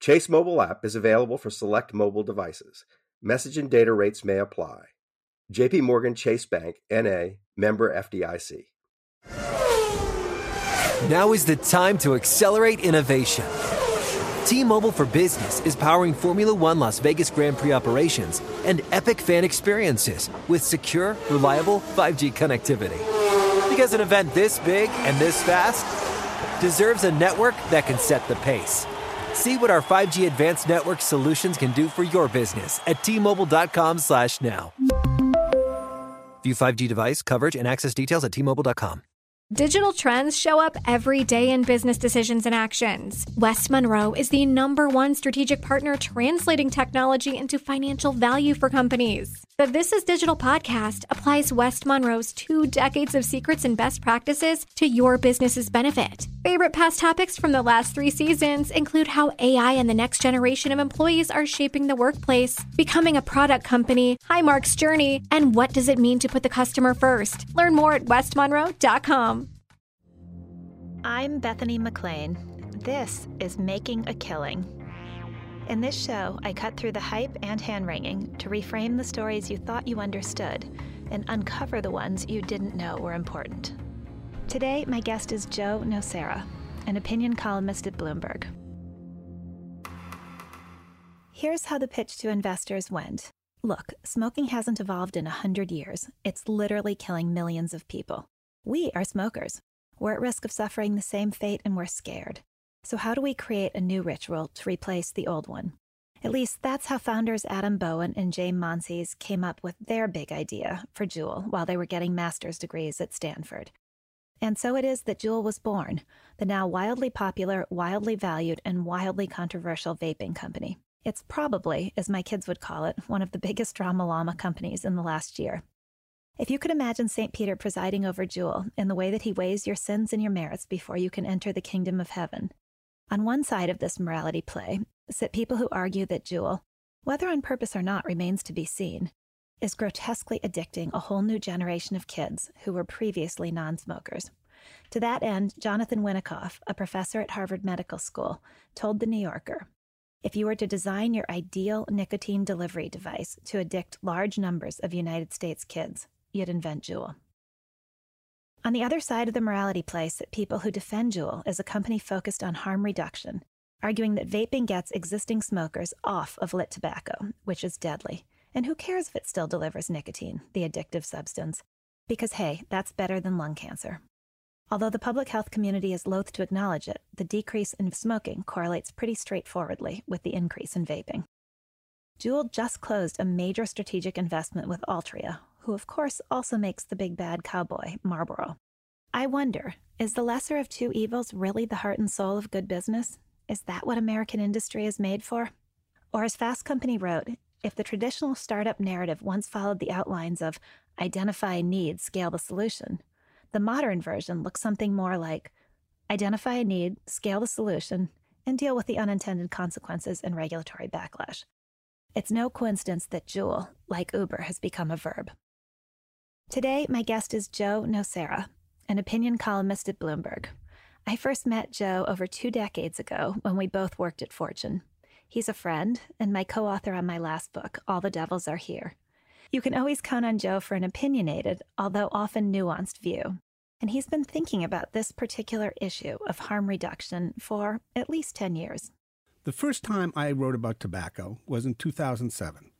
Chase mobile app is available for select mobile devices. Message and data rates may apply. JP Morgan Chase Bank NA member FDIC. Now is the time to accelerate innovation. T-Mobile for Business is powering Formula 1 Las Vegas Grand Prix operations and epic fan experiences with secure, reliable 5G connectivity. Because an event this big and this fast deserves a network that can set the pace. See what our 5G advanced network solutions can do for your business at T-Mobile.com slash now. View 5G device coverage and access details at T-Mobile.com. Digital trends show up every day in business decisions and actions. West Monroe is the number one strategic partner translating technology into financial value for companies. The This is Digital podcast applies West Monroe's two decades of secrets and best practices to your business's benefit. Favorite past topics from the last three seasons include how AI and the next generation of employees are shaping the workplace, becoming a product company, Highmark's journey, and what does it mean to put the customer first. Learn more at westmonroe.com. I'm Bethany McLean. This is Making a Killing. In this show, I cut through the hype and hand wringing to reframe the stories you thought you understood and uncover the ones you didn't know were important. Today, my guest is Joe Nocera, an opinion columnist at Bloomberg. Here's how the pitch to investors went. Look, smoking hasn't evolved in a hundred years. It's literally killing millions of people. We are smokers. We're at risk of suffering the same fate and we're scared. So, how do we create a new ritual to replace the old one? At least that's how founders Adam Bowen and Jay Monsees came up with their big idea for Juul while they were getting master's degrees at Stanford. And so it is that Juul was born, the now wildly popular, wildly valued, and wildly controversial vaping company. It's probably, as my kids would call it, one of the biggest drama llama companies in the last year. If you could imagine St. Peter presiding over Juul in the way that he weighs your sins and your merits before you can enter the kingdom of heaven, on one side of this morality play sit people who argue that Juul, whether on purpose or not remains to be seen, is grotesquely addicting a whole new generation of kids who were previously non smokers. To that end, Jonathan Winickoff, a professor at Harvard Medical School, told The New Yorker if you were to design your ideal nicotine delivery device to addict large numbers of United States kids, you'd invent Juul. On the other side of the morality play sit people who defend Juul as a company focused on harm reduction, arguing that vaping gets existing smokers off of lit tobacco, which is deadly. And who cares if it still delivers nicotine, the addictive substance? Because, hey, that's better than lung cancer. Although the public health community is loath to acknowledge it, the decrease in smoking correlates pretty straightforwardly with the increase in vaping. Juul just closed a major strategic investment with Altria, who of course also makes the big bad cowboy, Marlboro. I wonder, is the lesser of two evils really the heart and soul of good business? Is that what American industry is made for? Or as Fast Company wrote, if the traditional startup narrative once followed the outlines of identify a need, scale the solution, the modern version looks something more like identify a need, scale the solution, and deal with the unintended consequences and regulatory backlash. It's no coincidence that Juul, like Uber, has become a verb. Today, my guest is Joe Nocera, an opinion columnist at Bloomberg. I first met Joe over two decades ago when we both worked at Fortune. He's a friend and my co author on my last book, All the Devils Are Here. You can always count on Joe for an opinionated, although often nuanced view. And he's been thinking about this particular issue of harm reduction for at least 10 years. The first time I wrote about tobacco was in 2007.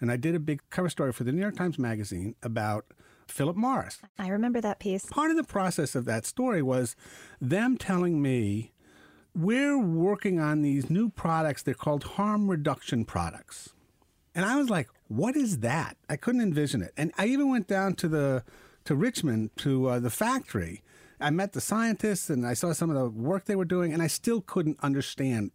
And I did a big cover story for the New York Times Magazine about Philip Morris. I remember that piece. Part of the process of that story was them telling me we're working on these new products. They're called harm reduction products. And I was like, what is that? I couldn't envision it. And I even went down to the to Richmond to uh, the factory. I met the scientists and I saw some of the work they were doing, and I still couldn't understand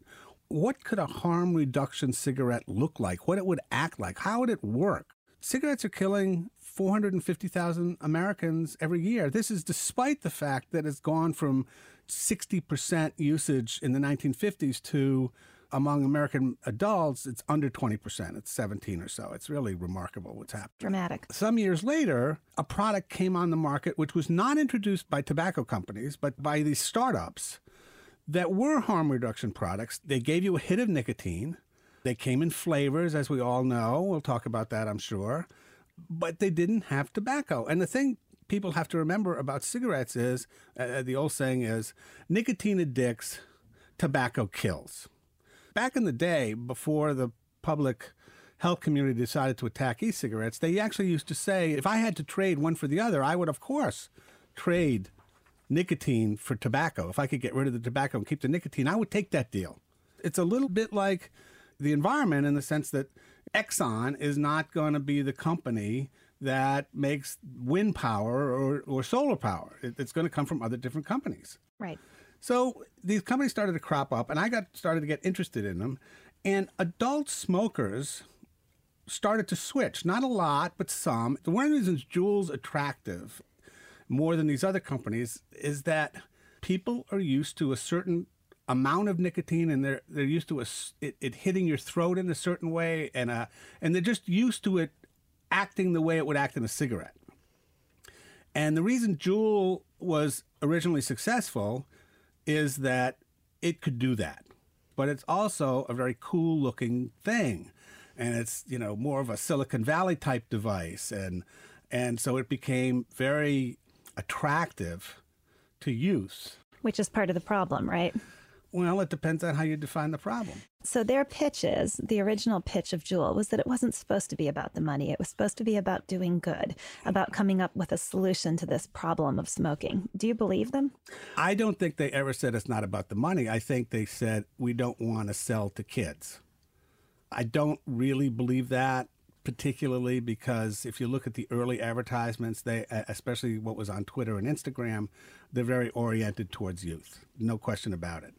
what could a harm reduction cigarette look like? What it would act like? How would it work? Cigarettes are killing 450,000 Americans every year. This is despite the fact that it's gone from 60% usage in the 1950s to among American adults, it's under 20%. It's 17 or so. It's really remarkable what's happened. Dramatic. Some years later, a product came on the market which was not introduced by tobacco companies, but by these startups that were harm reduction products. They gave you a hit of nicotine. They came in flavors, as we all know. We'll talk about that, I'm sure. But they didn't have tobacco. And the thing people have to remember about cigarettes is uh, the old saying is nicotine addicts, tobacco kills. Back in the day, before the public health community decided to attack e cigarettes, they actually used to say if I had to trade one for the other, I would, of course, trade nicotine for tobacco. If I could get rid of the tobacco and keep the nicotine, I would take that deal. It's a little bit like the environment in the sense that Exxon is not going to be the company that makes wind power or, or solar power. It, it's going to come from other different companies. Right. So these companies started to crop up, and I got started to get interested in them. And adult smokers started to switch. Not a lot, but some. The One of the reasons Juul's attractive more than these other companies is that people are used to a certain amount of nicotine and they're they're used to a, it, it hitting your throat in a certain way and uh and they're just used to it acting the way it would act in a cigarette. And the reason Juul was originally successful is that it could do that. But it's also a very cool looking thing. And it's, you know, more of a Silicon Valley type device and and so it became very attractive to use. Which is part of the problem, right? Well, it depends on how you define the problem. So their pitch is the original pitch of Juul was that it wasn't supposed to be about the money. It was supposed to be about doing good, about coming up with a solution to this problem of smoking. Do you believe them? I don't think they ever said it's not about the money. I think they said we don't want to sell to kids. I don't really believe that particularly because if you look at the early advertisements, they especially what was on Twitter and Instagram, they're very oriented towards youth. No question about it.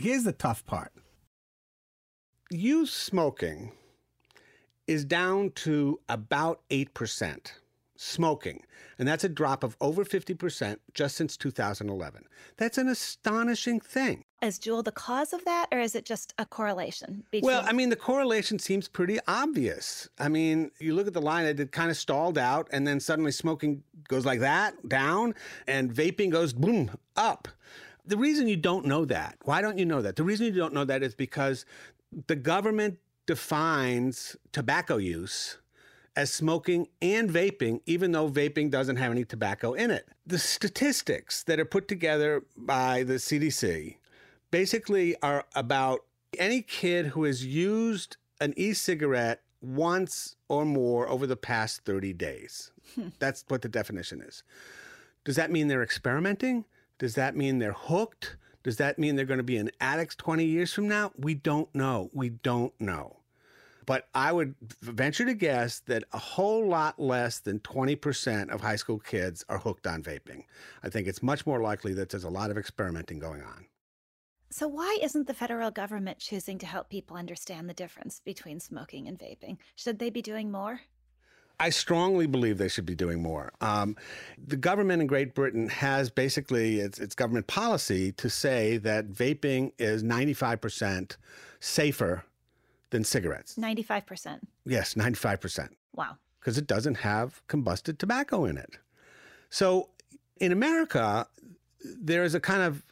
Here's the tough part. Youth smoking is down to about 8% smoking, and that's a drop of over 50% just since 2011. That's an astonishing thing. Is Juul the cause of that, or is it just a correlation? Between... Well, I mean, the correlation seems pretty obvious. I mean, you look at the line, it kind of stalled out, and then suddenly smoking goes like that, down, and vaping goes boom, up. The reason you don't know that, why don't you know that? The reason you don't know that is because the government defines tobacco use as smoking and vaping, even though vaping doesn't have any tobacco in it. The statistics that are put together by the CDC basically are about any kid who has used an e cigarette once or more over the past 30 days. That's what the definition is. Does that mean they're experimenting? Does that mean they're hooked? Does that mean they're going to be an addict 20 years from now? We don't know. We don't know. But I would venture to guess that a whole lot less than 20% of high school kids are hooked on vaping. I think it's much more likely that there's a lot of experimenting going on. So, why isn't the federal government choosing to help people understand the difference between smoking and vaping? Should they be doing more? I strongly believe they should be doing more. Um, the government in Great Britain has basically its, its government policy to say that vaping is 95% safer than cigarettes. 95%. Yes, 95%. Wow. Because it doesn't have combusted tobacco in it. So in America, there is a kind of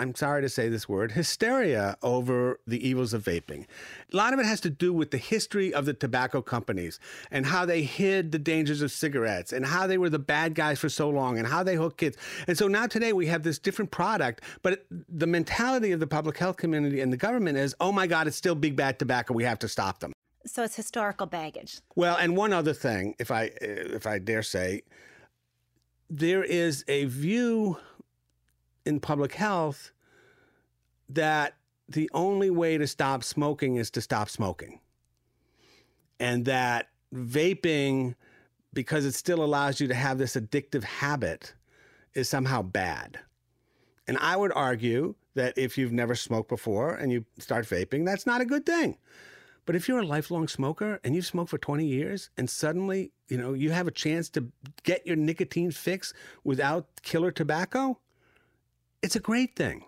I'm sorry to say this word, hysteria over the evils of vaping. A lot of it has to do with the history of the tobacco companies and how they hid the dangers of cigarettes and how they were the bad guys for so long and how they hook kids. And so now today we have this different product, but the mentality of the public health community and the government is, oh my God, it's still big bad tobacco. We have to stop them. So it's historical baggage. Well, and one other thing, if I if I dare say, there is a view in public health that the only way to stop smoking is to stop smoking. And that vaping, because it still allows you to have this addictive habit, is somehow bad. And I would argue that if you've never smoked before and you start vaping, that's not a good thing. But if you're a lifelong smoker and you've smoked for 20 years and suddenly, you know, you have a chance to get your nicotine fix without killer tobacco, it's a great thing.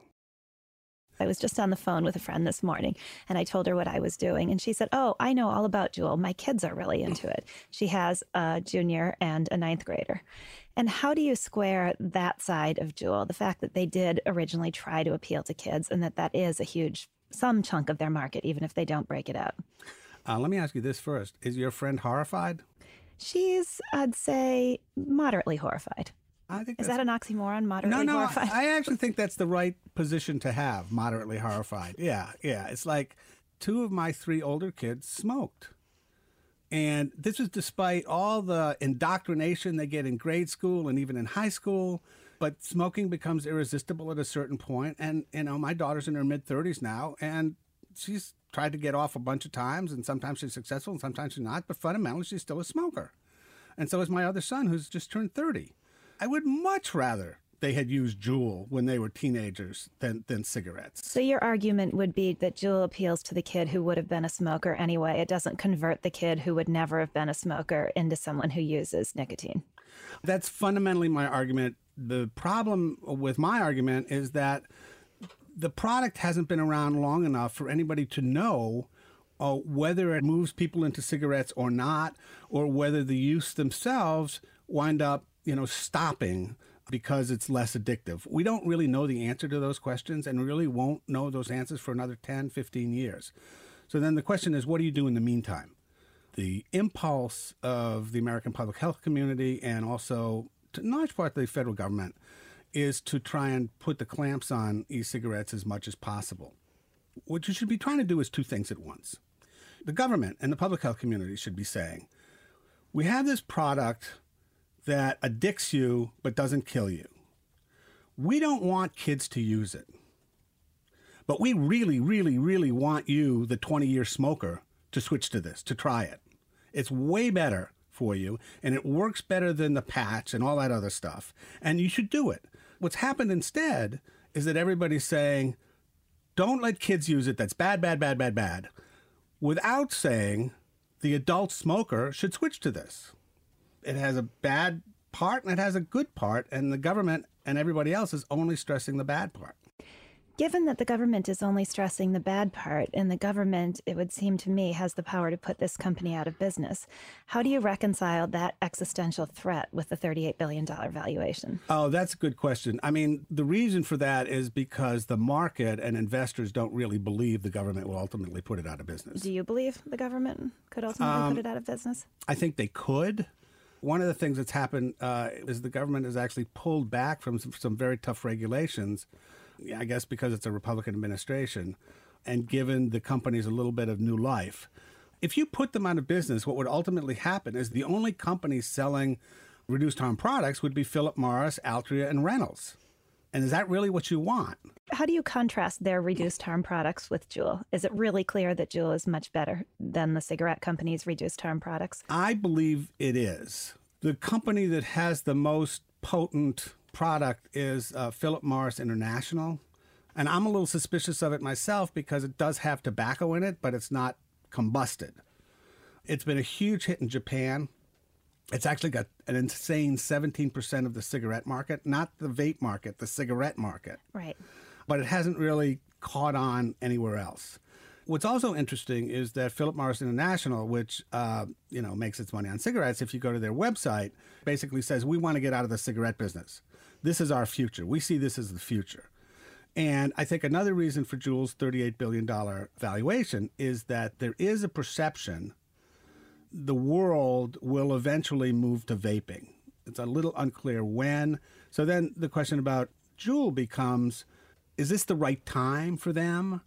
I was just on the phone with a friend this morning and I told her what I was doing. And she said, Oh, I know all about Juul. My kids are really into it. She has a junior and a ninth grader. And how do you square that side of Juul, the fact that they did originally try to appeal to kids and that that is a huge, some chunk of their market, even if they don't break it out. Uh, let me ask you this first Is your friend horrified? She's, I'd say, moderately horrified. I think Is that an oxymoron? Moderately horrified? no, no. horrified. I actually think that's the right position to have. Moderately horrified. Yeah, yeah. It's like two of my three older kids smoked, and this was despite all the indoctrination they get in grade school and even in high school. But smoking becomes irresistible at a certain point, and you know my daughter's in her mid thirties now, and she's tried to get off a bunch of times, and sometimes she's successful, and sometimes she's not. But fundamentally, she's still a smoker, and so is my other son, who's just turned thirty. I would much rather they had used Juul when they were teenagers than, than cigarettes. So your argument would be that Juul appeals to the kid who would have been a smoker anyway. It doesn't convert the kid who would never have been a smoker into someone who uses nicotine. That's fundamentally my argument. The problem with my argument is that the product hasn't been around long enough for anybody to know uh, whether it moves people into cigarettes or not, or whether the use themselves wind up, you know, stopping because it's less addictive. We don't really know the answer to those questions and really won't know those answers for another 10, 15 years. So then the question is, what do you do in the meantime? The impulse of the American public health community and also, to a large part, the federal government is to try and put the clamps on e cigarettes as much as possible. What you should be trying to do is two things at once. The government and the public health community should be saying, we have this product that addicts you but doesn't kill you. We don't want kids to use it. But we really, really, really want you, the 20 year smoker, to switch to this, to try it. It's way better for you, and it works better than the patch and all that other stuff. And you should do it. What's happened instead is that everybody's saying, don't let kids use it. That's bad, bad, bad, bad, bad. Without saying the adult smoker should switch to this. It has a bad part and it has a good part, and the government and everybody else is only stressing the bad part. Given that the government is only stressing the bad part, and the government, it would seem to me, has the power to put this company out of business, how do you reconcile that existential threat with the $38 billion valuation? Oh, that's a good question. I mean, the reason for that is because the market and investors don't really believe the government will ultimately put it out of business. Do you believe the government could ultimately um, put it out of business? I think they could. One of the things that's happened uh, is the government has actually pulled back from some, some very tough regulations. I guess because it's a Republican administration, and given the companies a little bit of new life. If you put them out of business, what would ultimately happen is the only companies selling reduced harm products would be Philip Morris, Altria, and Reynolds. And is that really what you want? How do you contrast their reduced harm products with Juul? Is it really clear that Juul is much better than the cigarette company's reduced harm products? I believe it is. The company that has the most potent product is uh, Philip Morris International. And I'm a little suspicious of it myself because it does have tobacco in it, but it's not combusted. It's been a huge hit in Japan. It's actually got an insane 17% of the cigarette market, not the vape market, the cigarette market. Right. But it hasn't really caught on anywhere else. What's also interesting is that Philip Morris International, which uh, you know makes its money on cigarettes, if you go to their website, basically says we want to get out of the cigarette business. This is our future. We see this as the future. And I think another reason for Juul's $38 billion valuation is that there is a perception the world will eventually move to vaping. It's a little unclear when. So then the question about Juul becomes is this the right time for them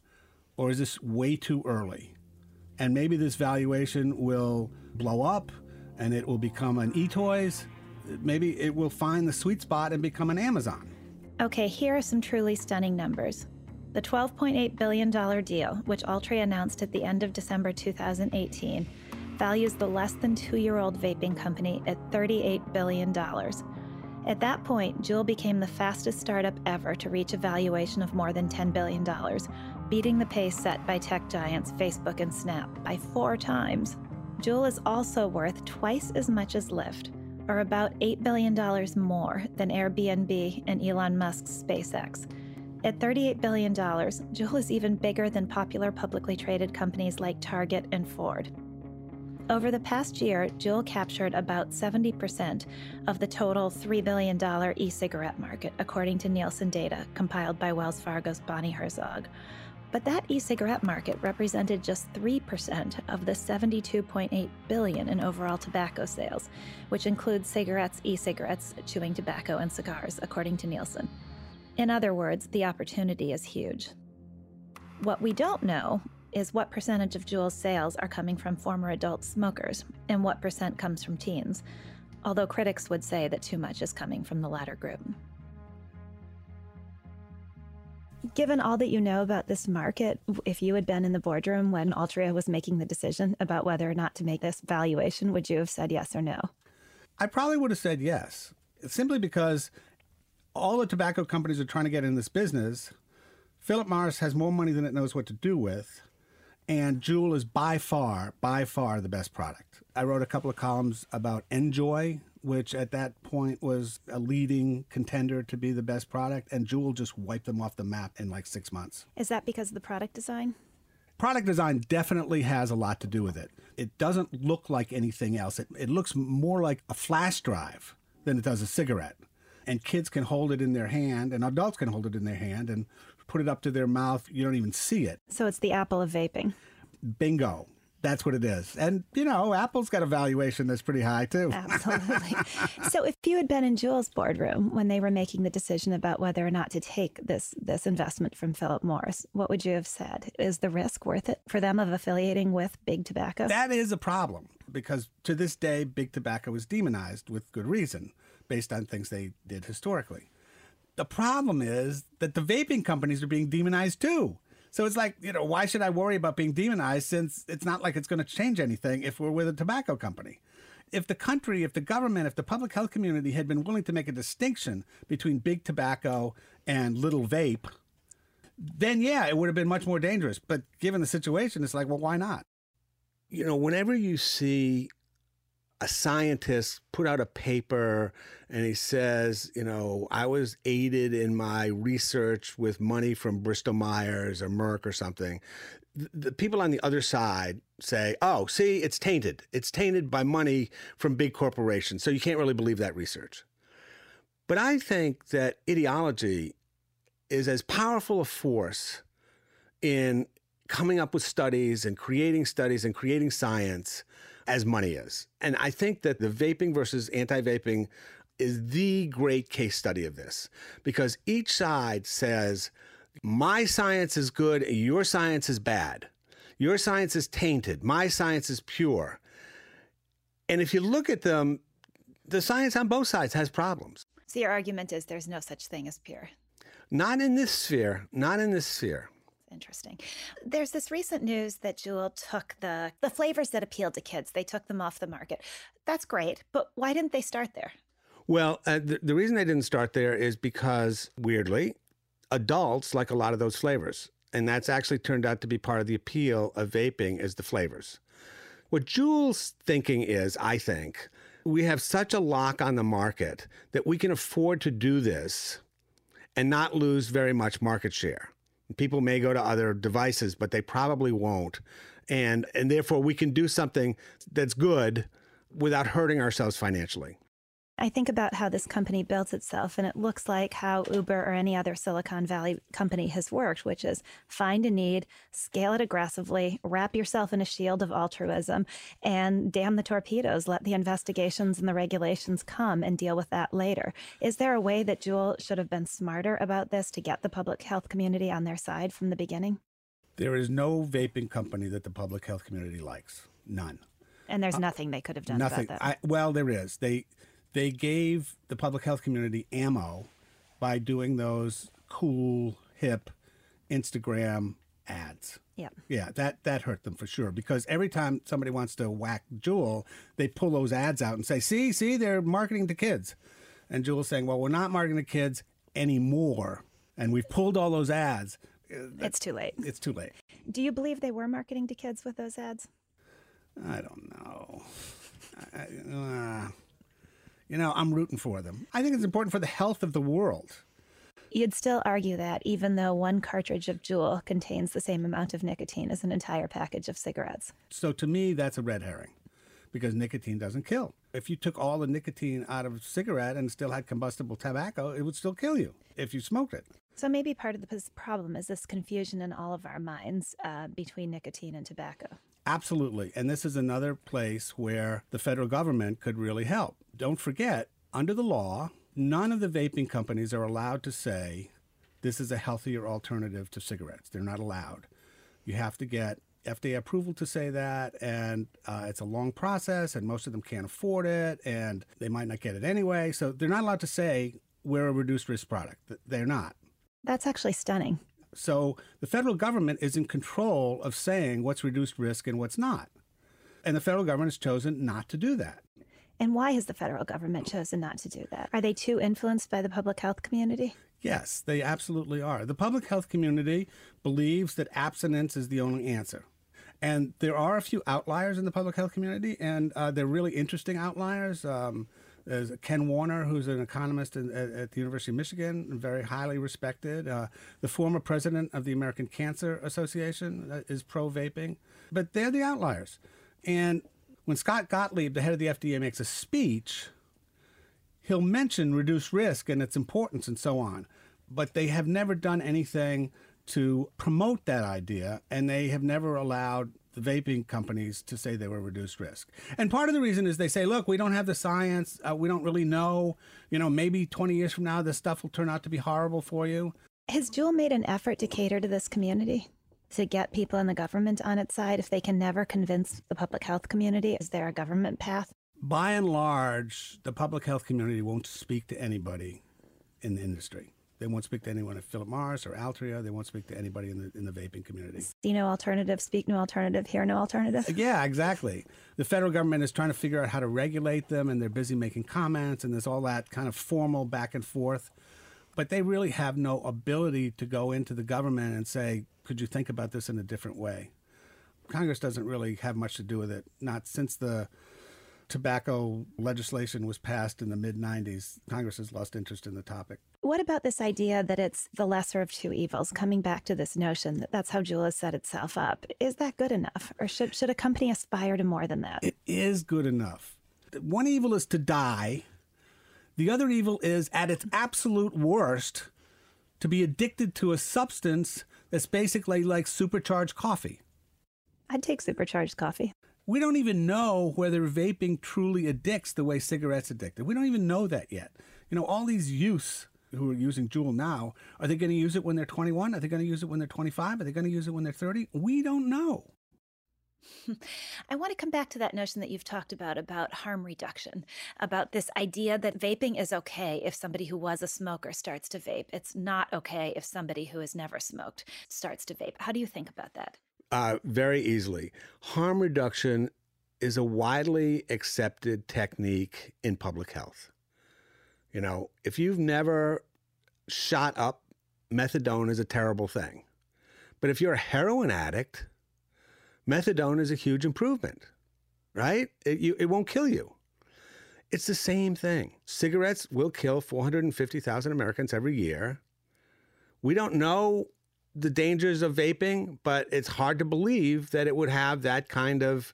or is this way too early? And maybe this valuation will blow up and it will become an eToys. Maybe it will find the sweet spot and become an Amazon. Okay, here are some truly stunning numbers. The $12.8 billion deal, which Altria announced at the end of December 2018, values the less than two year old vaping company at $38 billion. At that point, Juul became the fastest startup ever to reach a valuation of more than $10 billion, beating the pace set by tech giants Facebook and Snap by four times. Juul is also worth twice as much as Lyft, or about $8 billion more than Airbnb and Elon Musk's SpaceX. At $38 billion, Juul is even bigger than popular publicly traded companies like Target and Ford. Over the past year, Juul captured about 70% of the total $3 billion e cigarette market, according to Nielsen data compiled by Wells Fargo's Bonnie Herzog. But that e-cigarette market represented just 3% of the 72.8 billion in overall tobacco sales, which includes cigarettes, e-cigarettes, chewing tobacco, and cigars, according to Nielsen. In other words, the opportunity is huge. What we don't know is what percentage of Juul's sales are coming from former adult smokers and what percent comes from teens, although critics would say that too much is coming from the latter group. Given all that you know about this market, if you had been in the boardroom when Altria was making the decision about whether or not to make this valuation, would you have said yes or no? I probably would have said yes, simply because all the tobacco companies are trying to get in this business. Philip Morris has more money than it knows what to do with. And Juul is by far, by far the best product. I wrote a couple of columns about NJOY, which at that point was a leading contender to be the best product, and Juul just wiped them off the map in like six months. Is that because of the product design? Product design definitely has a lot to do with it. It doesn't look like anything else. It, it looks more like a flash drive than it does a cigarette. And kids can hold it in their hand, and adults can hold it in their hand and put it up to their mouth. You don't even see it. So it's the apple of vaping. Bingo. That's what it is. And, you know, Apple's got a valuation that's pretty high, too. Absolutely. so if you had been in Juul's boardroom when they were making the decision about whether or not to take this, this investment from Philip Morris, what would you have said? Is the risk worth it for them of affiliating with big tobacco? That is a problem because to this day, big tobacco is demonized with good reason based on things they did historically. The problem is that the vaping companies are being demonized too. So it's like, you know, why should I worry about being demonized since it's not like it's going to change anything if we're with a tobacco company? If the country, if the government, if the public health community had been willing to make a distinction between big tobacco and little vape, then yeah, it would have been much more dangerous. But given the situation, it's like, well, why not? You know, whenever you see a scientist put out a paper and he says, you know, I was aided in my research with money from Bristol Myers or Merck or something. The, people on the other side say, oh, see, it's tainted. It's tainted by money from big corporations. So you can't really believe that research. But I think that ideology is as powerful a force in coming up with studies and creating studies and creating science as money is. And I think that the vaping versus anti vaping is the great case study of this because each side says, my science is good, your science is bad. Your science is tainted, my science is pure. And if you look at them, the science on both sides has problems. So your argument is there's no such thing as pure. Not in this sphere, not in this sphere interesting. There's this recent news that Juul took the the flavors that appealed to kids. They took them off the market. That's great, but why didn't they start there? Well, uh, the, the reason they didn't start there is because weirdly, adults like a lot of those flavors, and that's actually turned out to be part of the appeal of vaping is the flavors. What Juul's thinking is, I think, we have such a lock on the market that we can afford to do this and not lose very much market share. People may go to other devices, but they probably won't. And and therefore we can do something that's good without hurting ourselves financially. I think about how this company builds itself, and it looks like how Uber or any other Silicon Valley company has worked, which is find a need, scale it aggressively, wrap yourself in a shield of altruism, and damn the torpedoes, let the investigations and the regulations come and deal with that later. Is there a way that Juul should have been smarter about this to get the public health community on their side from the beginning? There is no vaping company that the public health community likes. None. And there's uh, nothing they could have done nothing. about that. I, well, there is. They they gave the public health community ammo by doing those cool, hip Instagram ads. Yeah. Yeah, that that hurt them for sure because every time somebody wants to whack Juul, they pull those ads out and say, "See, see, they're marketing to kids." And Juul's saying, well, we're not marketing to kids anymore. And we've pulled all those ads. It's too late. It's too late. Do you believe they were marketing to kids with those ads? I don't know. I, uh, you know, I'm rooting for them. I think it's important for the health of the world. You'd still argue that even though one cartridge of Juul contains the same amount of nicotine as an entire package of cigarettes. So to me, that's a red herring because nicotine doesn't kill. If you took all the nicotine out of a cigarette and still had combustible tobacco, it would still kill you if you smoked it. So maybe part of the problem is this confusion in all of our minds uh, between nicotine and tobacco. Absolutely. And this is another place where the federal government could really help. Don't forget, under the law, none of the vaping companies are allowed to say this is a healthier alternative to cigarettes. They're not allowed. You have to get FDA approval to say that, and uh, it's a long process, and most of them can't afford it, and they might not get it anyway. So they're not allowed to say we're a reduced risk product. They're not. That's actually stunning. So the federal government is in control of saying what's reduced risk and what's not. And the federal government has chosen not to do that. And why has the federal government chosen not to do that? Are they too influenced by the public health community? Yes, they absolutely are. The public health community believes that abstinence is the only answer. And there are a few outliers in the public health community, and uh, they're really interesting outliers. Um, there's Ken Warner, who's an economist in, at, at, the University of Michigan, very highly respected. Uh, the former president of the American Cancer Association uh, is pro vaping, but they're the outliers. And when Scott Gottlieb, the head of the FDA, makes a speech, he'll mention reduced risk and its importance and so on. But they have never done anything to promote that idea, and they have never allowed the vaping companies to say they were reduced risk. And part of the reason is they say, look, we don't have the science. Uh, we don't really know. You know, maybe 20 years from now, this stuff will turn out to be horrible for you. Has Juul made an effort to cater to this community? To get people in the government on its side if they can never convince the public health community? Is there a government path? By and large, the public health community won't speak to anybody in the industry. They won't speak to anyone at Philip Morris or Altria. They won't speak to anybody in the in the vaping community. See no alternative, speak no alternative, hear no alternative. Yeah, exactly. The federal government is trying to figure out how to regulate them, and they're busy making comments, and there's all that kind of formal back and forth. But they really have no ability to go into the government and say, "Could you think about this in a different way?" Congress doesn't really have much to do with it. Not since the tobacco legislation was passed in the mid 90s, Congress has lost interest in the topic. What about this idea that it's the lesser of two evils? Coming back to this notion that that's how Juul has set itself up. Is that good enough? Or should, should a company aspire to more than that? It is good enough. One evil is to die, the other evil is, at its absolute worst, to be addicted to a substance that's basically like supercharged coffee. I'd take supercharged coffee. We don't even know whether vaping truly addicts the way cigarettes addicted. We don't even know that yet. You know, all these youths who are using Juul now, are they going to use it when they're 21? Are they going to use it when they're 25? Are they going to use it when they're 30? We don't know. I want to come back to that notion that you've talked about about harm reduction, about this idea that vaping is okay if somebody who was a smoker starts to vape. It's not okay if somebody who has never smoked starts to vape. How do you think about that? Uh, very easily. Harm reduction is a widely accepted technique in public health. You know, if you've never shot up, methadone is a terrible thing. But if you're a heroin addict, methadone is a huge improvement, right? It, you, it won't kill you. It's the same thing. Cigarettes will kill 450,000 Americans every year. We don't know the dangers of vaping, but it's hard to believe that it would have that kind of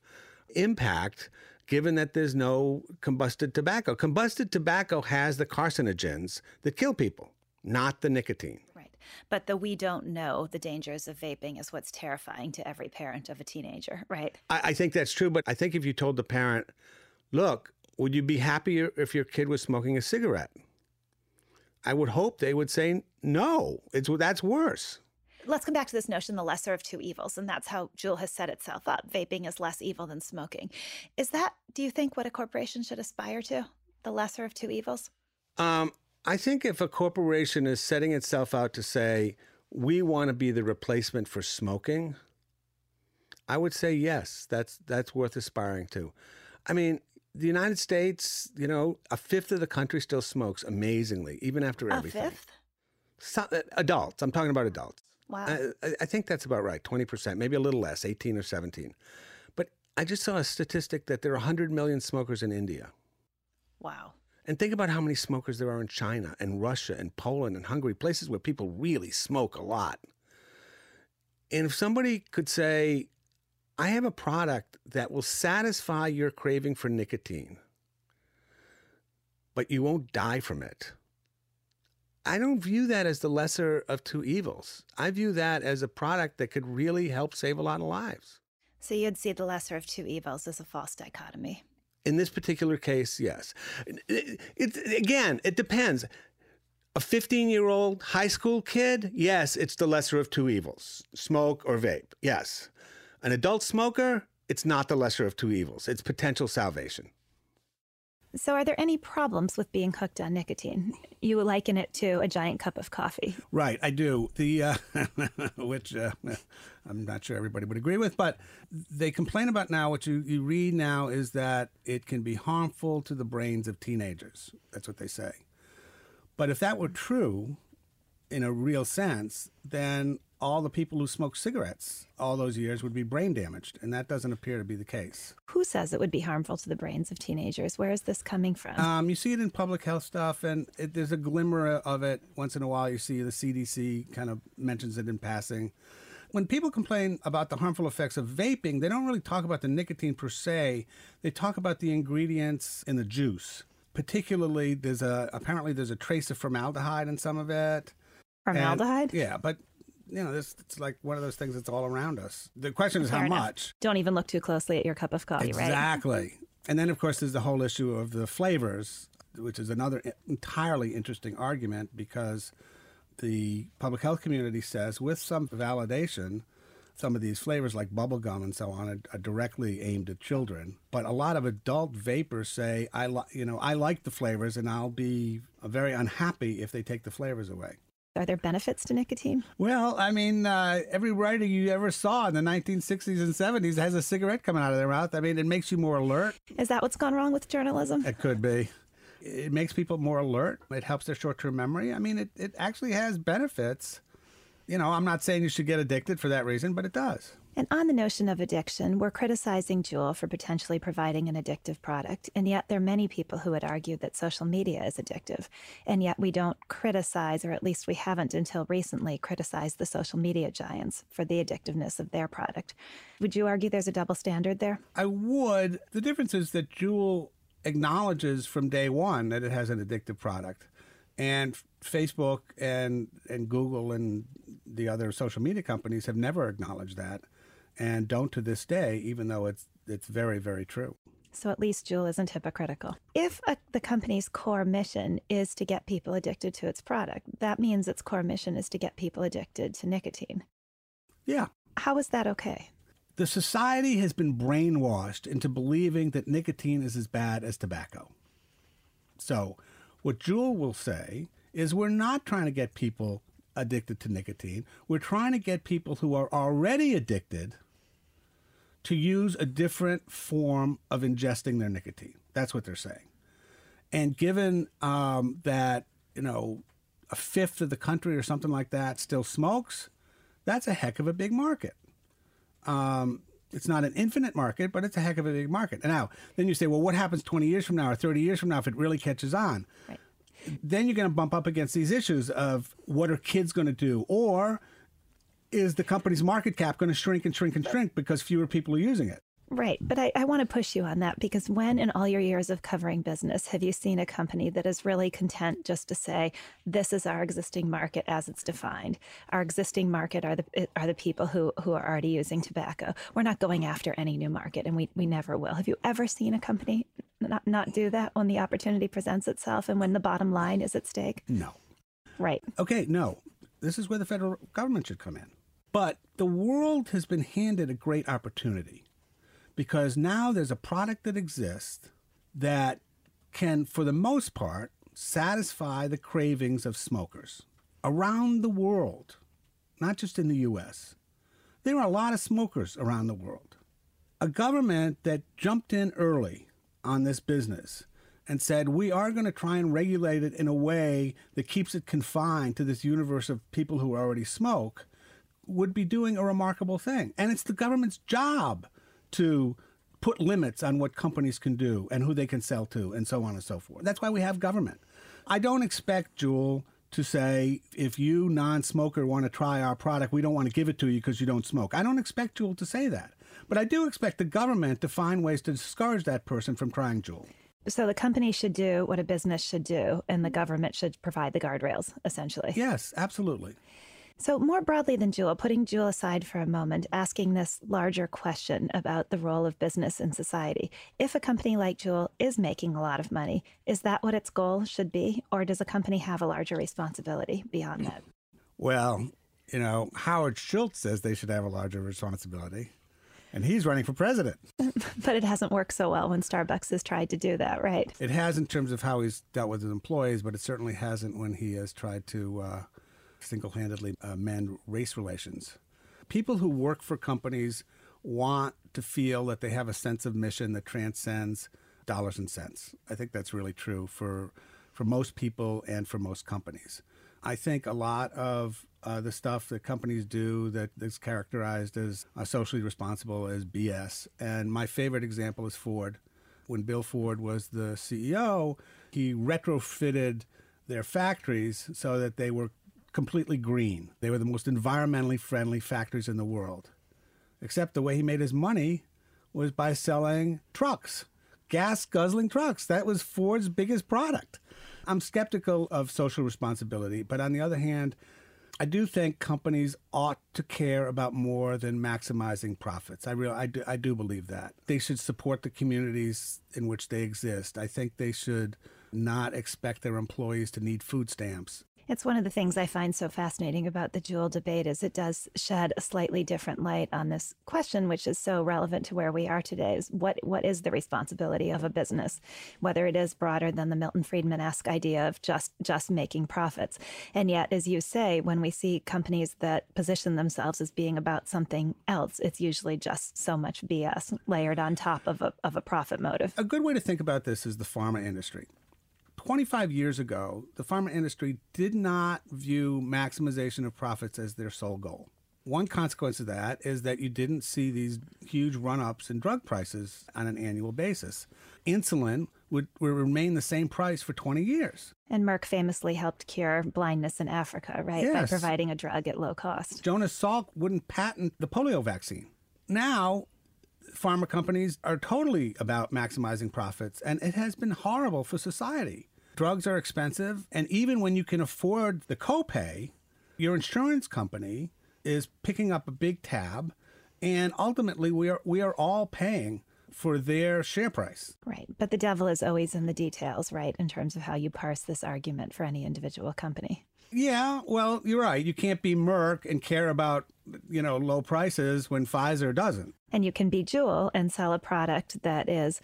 impact given that there's no combusted tobacco. Combusted tobacco has the carcinogens that kill people, not the nicotine. Right. But the we don't know the dangers of vaping is what's terrifying to every parent of a teenager, right? I, I think that's true. But I think if you told the parent, look, would you be happier if your kid was smoking a cigarette? I would hope they would say no. It's that's worse let's come back to this notion the lesser of two evils and that's how Juul has set itself up vaping is less evil than smoking is that do you think what a corporation should aspire to the lesser of two evils um, i think if a corporation is setting itself out to say we want to be the replacement for smoking i would say yes that's that's worth aspiring to i mean the United States, you know, a fifth of the country still smokes amazingly, even after everything. A fifth? So, uh, adults. I'm talking about adults. Wow. I, I- I think that's about right. 20%, maybe a little less, 18 or 17. But I just saw a statistic that there are 100 million smokers in India. wow. And think about how many smokers there are in China and Russia and Poland and Hungary, places where people really smoke a lot. And if somebody could say, I have a product that will satisfy your craving for nicotine, but you won't die from it. I don't view that as the lesser of two evils. I view that as a product that could really help save a lot of lives. So you'd see the lesser of two evils as a false dichotomy. In this particular case, yes. It, it- again, it depends. A 15 year old high school kid, yes, it's the lesser of two evils smoke or vape, yes. An adult smoker, it's not the lesser of two evils, it's potential salvation. So, are there any problems with being hooked on nicotine? You liken it to a giant cup of coffee. Right, I do. The uh, which uh, I'm not sure everybody would agree with, but they complain about now. What you, you read now is that it can be harmful to the brains of teenagers. That's what they say. But if that were true, in a real sense, then all the people who smoked cigarettes all those years would be brain damaged, and that doesn't appear to be the case. Who says it would be harmful to the brains of teenagers? Where is this coming from? Um, you see it in public health stuff, and it, there's a glimmer of it once in a while. You see the CDC kind of mentions it in passing. When people complain about the harmful effects of vaping, they don't really talk about the nicotine per se. They talk about the ingredients in the juice. Particularly, there's a apparently there's a trace of formaldehyde in some of it. And- Formaldehyde? yeah, but you know, this it's like one of those things that's all around us. The question is Fair how enough. much. Don't even look too closely at your cup of coffee, right? Exactly. And then, of course, there's the whole issue of the flavors, which is another entirely interesting argument because the public health community says, with some validation, some of these flavors like bubblegum and so on are, are directly aimed at children. But a lot of adult vapors say, I li- you know, I like the flavors and I'll be very unhappy if they take the flavors away. Are there benefits to nicotine? Well, I mean, uh, every writer you ever saw in the 1960s and 70s has a cigarette coming out of their mouth. I mean, it makes you more alert. Is that what's gone wrong with journalism? It could be. It makes people more alert. It helps their short term memory. I mean, it, it actually has benefits. You know, I'm not saying you should get addicted for that reason, but it does. And on the notion of addiction, we're criticizing Juul for potentially providing an addictive product. And yet, there are many people who would argue that social media is addictive. And yet, we don't criticize, or at least we haven't until recently, criticized the social media giants for the addictiveness of their product. Would you argue there's a double standard there? I would. The difference is that Juul acknowledges from day one that it has an addictive product. And Facebook and, and Google and the other social media companies have never acknowledged that and don't to this day, even though it's, it's very, very true. So at least Juul isn't hypocritical. If a, the company's core mission is to get people addicted to its product, that means its core mission is to get people addicted to nicotine. Yeah. How is that okay? The society has been brainwashed into believing that nicotine is as bad as tobacco. So, what Juul will say is we're not trying to get people addicted to nicotine. We're trying to get people who are already addicted to use a different form of ingesting their nicotine. That's what they're saying. And given um, that, you know, a fifth of the country or something like that still smokes, that's a heck of a big market. Um, it's not an infinite market, but it's a heck of a big market. And now, then you say, well, what happens 20 years from now or 30 years from now if it really catches on? Right. Then you're going to bump up against these issues of what are kids going to do? Or is the company's market cap going to shrink and shrink and shrink because fewer people are using it? Right. But I, I want to push you on that because when in all your years of covering business have you seen a company that is really content just to say, this is our existing market as it's defined? Our existing market are the are the people who, who are already using tobacco. We're not going after any new market and we, we never will. Have you ever seen a company not, not do that when the opportunity presents itself and when the bottom line is at stake? No. Right. Okay, no. This is where the federal government should come in. But the world has been handed a great opportunity because now there's a product that exists that can, for the most part, satisfy the cravings of smokers around the world, not just in the US. There are a lot of smokers around the world. A government that jumped in early on this business and said, we are going to try and regulate it in a way that keeps it confined to this universe of people who already smoke, would be doing a remarkable thing. And it's the government's job to put limits on what companies can do and who they can sell to and so on and so forth. That's why we have government. I don't expect Juul to say, if you non smoker want to try our product, we don't want to give it to you because you don't smoke. I don't expect Juul to say that. But I do expect the government to find ways to discourage that person from trying Juul. So the company should do what a business should do, and the government should provide the guardrails, essentially. Yes, absolutely. So, more broadly than Juul, putting Juul aside for a moment, asking this larger question about the role of business in society. If a company like Juul is making a lot of money, is that what its goal should be? Or does a company have a larger responsibility beyond that? Well, you know, Howard Schultz says they should have a larger responsibility. And he's running for president. but it hasn't worked so well when Starbucks has tried to do that, right? It has in terms of how he's dealt with his employees, but it certainly hasn't when he has tried to uh, single handedly uh, mend race relations. People who work for companies want to feel that they have a sense of mission that transcends dollars and cents. I think that's really true for, for most people and for most companies. I think a lot of uh, the stuff that companies do that is characterized as uh, socially responsible as BS. And my favorite example is Ford. When Bill Ford was the CEO, he retrofitted their factories so that they were completely green. They were the most environmentally friendly factories in the world. Except the way he made his money was by selling trucks, gas guzzling trucks. That was Ford's biggest product. I'm skeptical of social responsibility, but on the other hand, I do think companies ought to care about more than maximizing profits. I real I do, I do believe that. They should support the communities in which they exist. I think they should not expect their employees to need food stamps. It's one of the things I find so fascinating about the Juul debate is it does shed a slightly different light on this question, which is so relevant to where we are today. Is what what is the responsibility of a business, whether it is broader than the Milton Friedman-esque idea of just just making profits, and yet, as you say, when we see companies that position themselves as being about something else, it's usually just so much BS layered on top of a of a profit motive. A good way to think about this is the pharma industry. 25 years ago, the pharma industry did not view maximization of profits as their sole goal. One consequence of that is that you didn't see these huge run ups in drug prices on an annual basis. Insulin would, would remain the same price for 20 years. And Merck famously helped cure blindness in Africa, right? Yes. By providing a drug at low cost. Jonas Salk wouldn't patent the polio vaccine. Now, pharma companies are totally about maximizing profits, and it has been horrible for society. Drugs are expensive, and even when you can afford the copay, your insurance company is picking up a big tab, and ultimately we are we are all paying for their share price. Right. But the devil is always in the details, right, in terms of how you parse this argument for any individual company. Yeah, well, you're right. You can't be Merck and care about, you know, low prices when Pfizer doesn't. And you can be Juul and sell a product that is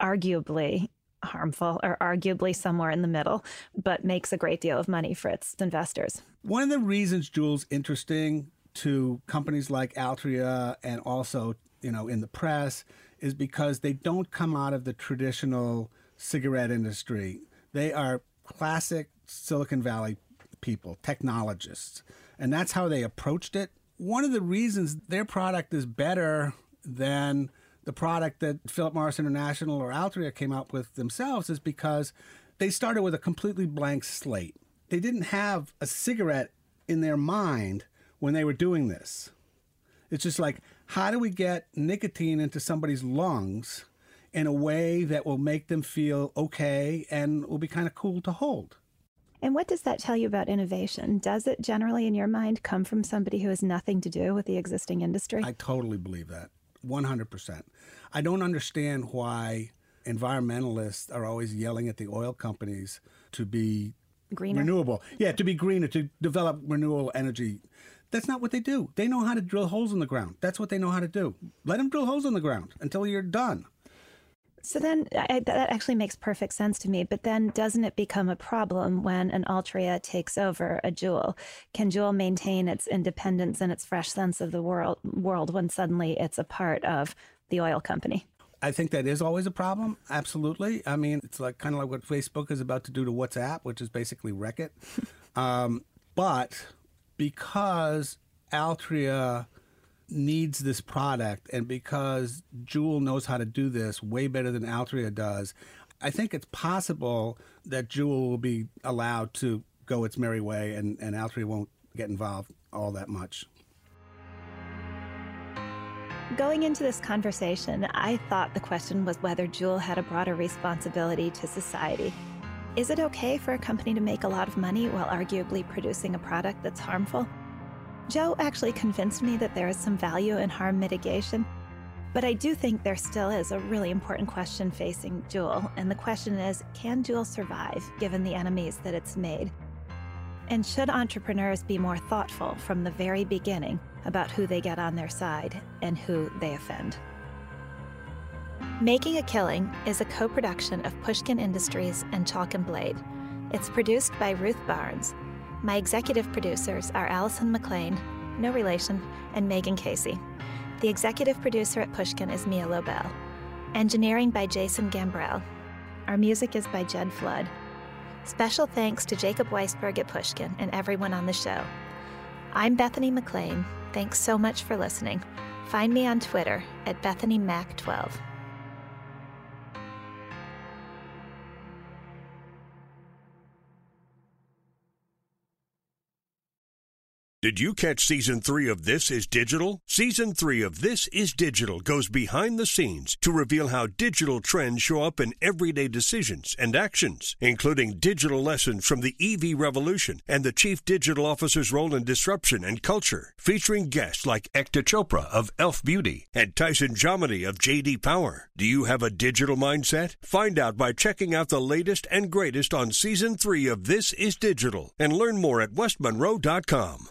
arguably harmful or arguably somewhere in the middle, but makes a great deal of money for its investors. One of the reasons Juul's interesting to companies like Altria and also, you know, in the press is because they don't come out of the traditional cigarette industry. They are classic Silicon Valley people, technologists. And that's how they approached it. One of the reasons their product is better than the product that Philip Morris International or Altria came out with themselves is because they started with a completely blank slate. They didn't have a cigarette in their mind when they were doing this. It's just like, how do we get nicotine into somebody's lungs in a way that will make them feel okay and will be kind of cool to hold? And what does that tell you about innovation? Does it generally, in your mind, come from somebody who has nothing to do with the existing industry? I totally believe that. 100%. I don't understand why environmentalists are always yelling at the oil companies to be Greener. renewable. Yeah, to be greener, to develop renewable energy. That's not what they do. They know how to drill holes in the ground. That's what they know how to do. Let them drill holes in the ground until you're done. So then I, that actually makes perfect sense to me. But then doesn't it become a problem when an Altria takes over a Juul? Can Juul maintain its independence and its fresh sense of the world, world when suddenly it's a part of the oil company? I think that is always a problem. Absolutely. I mean, it's like kind of like what Facebook is about to do to WhatsApp, which is basically wreck it. um, but because Altria needs this product and because Juul knows how to do this way better than Altria does, I think it's possible that Juul will be allowed to go its merry way and, and Altria won't get involved all that much. Going into this conversation, I thought the question was whether Juul had a broader responsibility to society. Is it okay for a company to make a lot of money while arguably producing a product that's harmful? Joe actually convinced me that there is some value in harm mitigation, but I do think there still is a really important question facing Juul, and the question is can Juul survive given the enemies that it's made? And should entrepreneurs be more thoughtful from the very beginning about who they get on their side and who they offend? Making a Killing is a co production of Pushkin Industries and Chalk and Blade. It's produced by Ruth Barnes. My executive producers are Allison McLean, no relation, and Megan Casey. The executive producer at Pushkin is Mia Lobel. Engineering by Jason Gambrell. Our music is by Jed Flood. Special thanks to Jacob Weisberg at Pushkin and everyone on the show. I'm Bethany McLean. Thanks so much for listening. Find me on Twitter at BethanyMac12. Did you catch season three of This Is Digital? Season three of This Is Digital goes behind the scenes to reveal how digital trends show up in everyday decisions and actions, including digital lessons from the EV revolution and the chief digital officer's role in disruption and culture, featuring guests like Ekta Chopra of Elf Beauty and Tyson Jominy of JD Power. Do you have a digital mindset? Find out by checking out the latest and greatest on season three of This Is Digital and learn more at westmonroe.com.